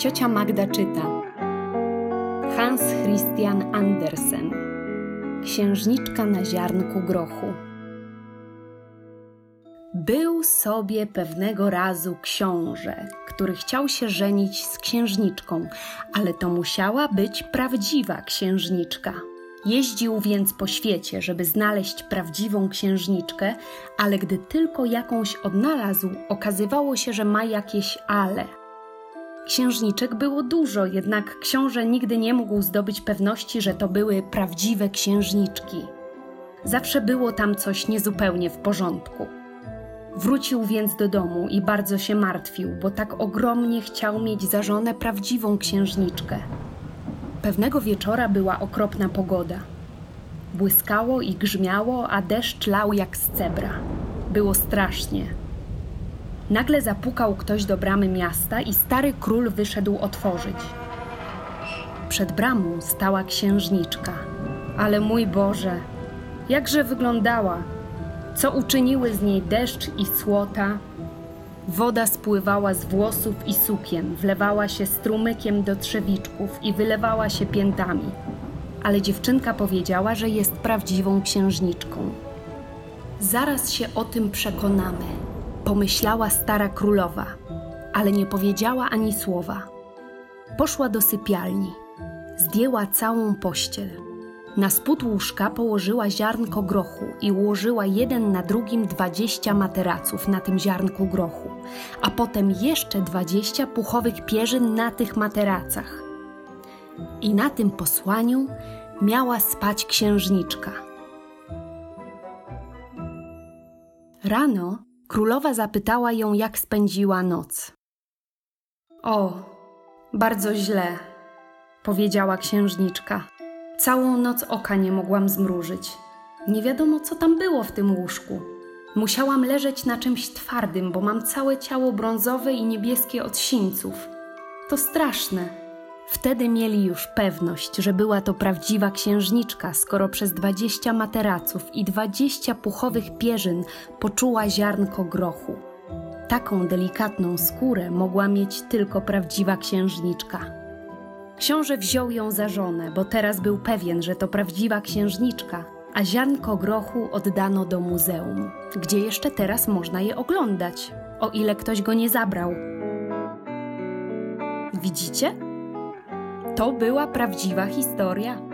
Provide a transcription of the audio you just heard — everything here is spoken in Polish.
Ciocia Magda czyta. Hans Christian Andersen. Księżniczka na ziarnku grochu. Był sobie pewnego razu książę, który chciał się żenić z księżniczką, ale to musiała być prawdziwa księżniczka. Jeździł więc po świecie, żeby znaleźć prawdziwą księżniczkę, ale gdy tylko jakąś odnalazł, okazywało się, że ma jakieś ale. Księżniczek było dużo, jednak książę nigdy nie mógł zdobyć pewności, że to były prawdziwe księżniczki. Zawsze było tam coś niezupełnie w porządku. Wrócił więc do domu i bardzo się martwił, bo tak ogromnie chciał mieć za żonę prawdziwą księżniczkę. Pewnego wieczora była okropna pogoda. Błyskało i grzmiało, a deszcz lał jak z cebra. Było strasznie. Nagle zapukał ktoś do bramy miasta i stary król wyszedł otworzyć. Przed bramą stała księżniczka. Ale mój Boże, jakże wyglądała! Co uczyniły z niej deszcz i słota? Woda spływała z włosów i sukien, wlewała się strumykiem do trzewiczków i wylewała się piętami. Ale dziewczynka powiedziała, że jest prawdziwą księżniczką. Zaraz się o tym przekonamy, pomyślała stara królowa, ale nie powiedziała ani słowa. Poszła do sypialni, zdjęła całą pościel na spód łóżka położyła ziarnko grochu i ułożyła jeden na drugim dwadzieścia materaców na tym ziarnku grochu, a potem jeszcze dwadzieścia puchowych pierzyn na tych materacach. I na tym posłaniu miała spać księżniczka. Rano królowa zapytała ją, jak spędziła noc. O, bardzo źle, powiedziała księżniczka. Całą noc oka nie mogłam zmrużyć. Nie wiadomo, co tam było w tym łóżku. Musiałam leżeć na czymś twardym, bo mam całe ciało brązowe i niebieskie od sińców. To straszne. Wtedy mieli już pewność, że była to prawdziwa księżniczka, skoro przez dwadzieścia materaców i dwadzieścia puchowych pierzyn poczuła ziarnko grochu. Taką delikatną skórę mogła mieć tylko prawdziwa księżniczka. Książę wziął ją za żonę, bo teraz był pewien, że to prawdziwa księżniczka, a ziarnko grochu oddano do muzeum, gdzie jeszcze teraz można je oglądać, o ile ktoś go nie zabrał. Widzicie? To była prawdziwa historia.